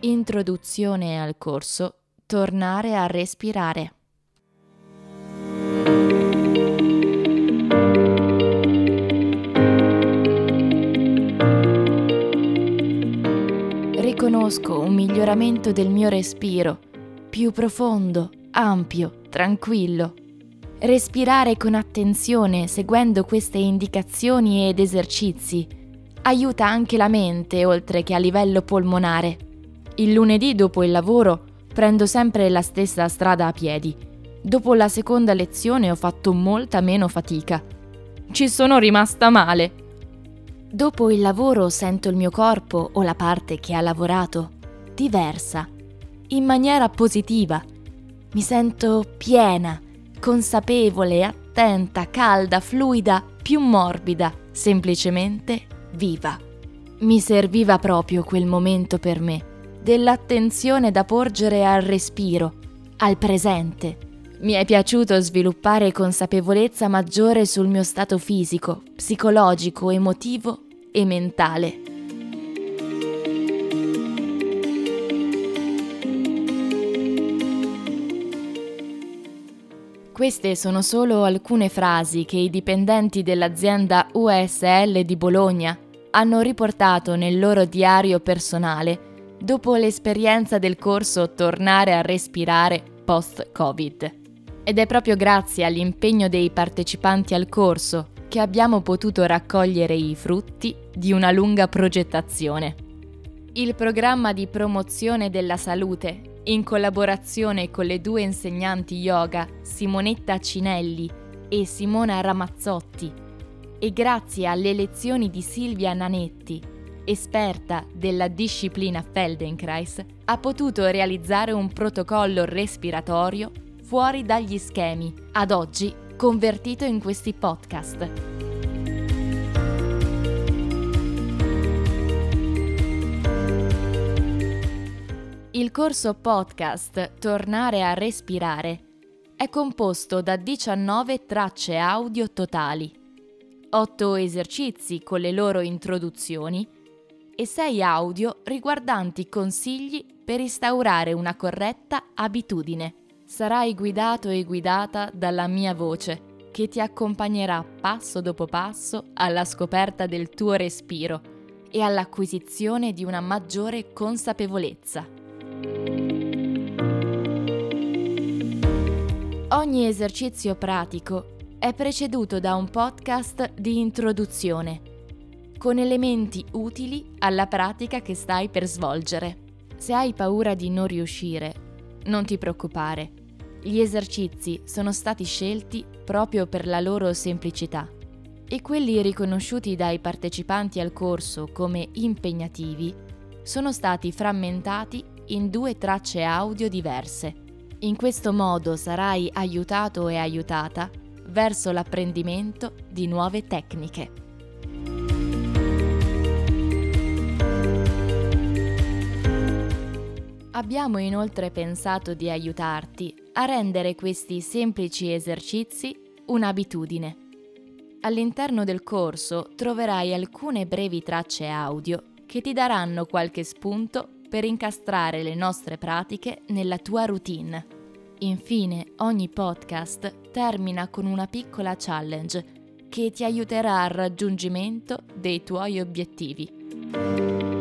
Introduzione al corso Tornare a respirare. Riconosco un miglioramento del mio respiro, più profondo, ampio, tranquillo. Respirare con attenzione seguendo queste indicazioni ed esercizi aiuta anche la mente oltre che a livello polmonare. Il lunedì dopo il lavoro prendo sempre la stessa strada a piedi. Dopo la seconda lezione ho fatto molta meno fatica. Ci sono rimasta male. Dopo il lavoro sento il mio corpo o la parte che ha lavorato diversa, in maniera positiva. Mi sento piena, consapevole, attenta, calda, fluida, più morbida, semplicemente viva. Mi serviva proprio quel momento per me dell'attenzione da porgere al respiro, al presente. Mi è piaciuto sviluppare consapevolezza maggiore sul mio stato fisico, psicologico, emotivo e mentale. Queste sono solo alcune frasi che i dipendenti dell'azienda USL di Bologna hanno riportato nel loro diario personale dopo l'esperienza del corso Tornare a respirare post-Covid. Ed è proprio grazie all'impegno dei partecipanti al corso che abbiamo potuto raccogliere i frutti di una lunga progettazione. Il programma di promozione della salute, in collaborazione con le due insegnanti yoga Simonetta Cinelli e Simona Ramazzotti, e grazie alle lezioni di Silvia Nanetti esperta della disciplina Feldenkrais, ha potuto realizzare un protocollo respiratorio fuori dagli schemi, ad oggi convertito in questi podcast. Il corso podcast Tornare a respirare è composto da 19 tracce audio totali, 8 esercizi con le loro introduzioni e 6 audio riguardanti consigli per instaurare una corretta abitudine. Sarai guidato e guidata dalla mia voce, che ti accompagnerà passo dopo passo alla scoperta del tuo respiro e all'acquisizione di una maggiore consapevolezza. Ogni esercizio pratico è preceduto da un podcast di introduzione con elementi utili alla pratica che stai per svolgere. Se hai paura di non riuscire, non ti preoccupare. Gli esercizi sono stati scelti proprio per la loro semplicità e quelli riconosciuti dai partecipanti al corso come impegnativi sono stati frammentati in due tracce audio diverse. In questo modo sarai aiutato e aiutata verso l'apprendimento di nuove tecniche. Abbiamo inoltre pensato di aiutarti a rendere questi semplici esercizi un'abitudine. All'interno del corso troverai alcune brevi tracce audio che ti daranno qualche spunto per incastrare le nostre pratiche nella tua routine. Infine, ogni podcast termina con una piccola challenge che ti aiuterà al raggiungimento dei tuoi obiettivi.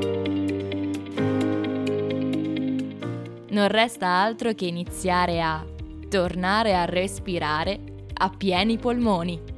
Non resta altro che iniziare a tornare a respirare a pieni polmoni.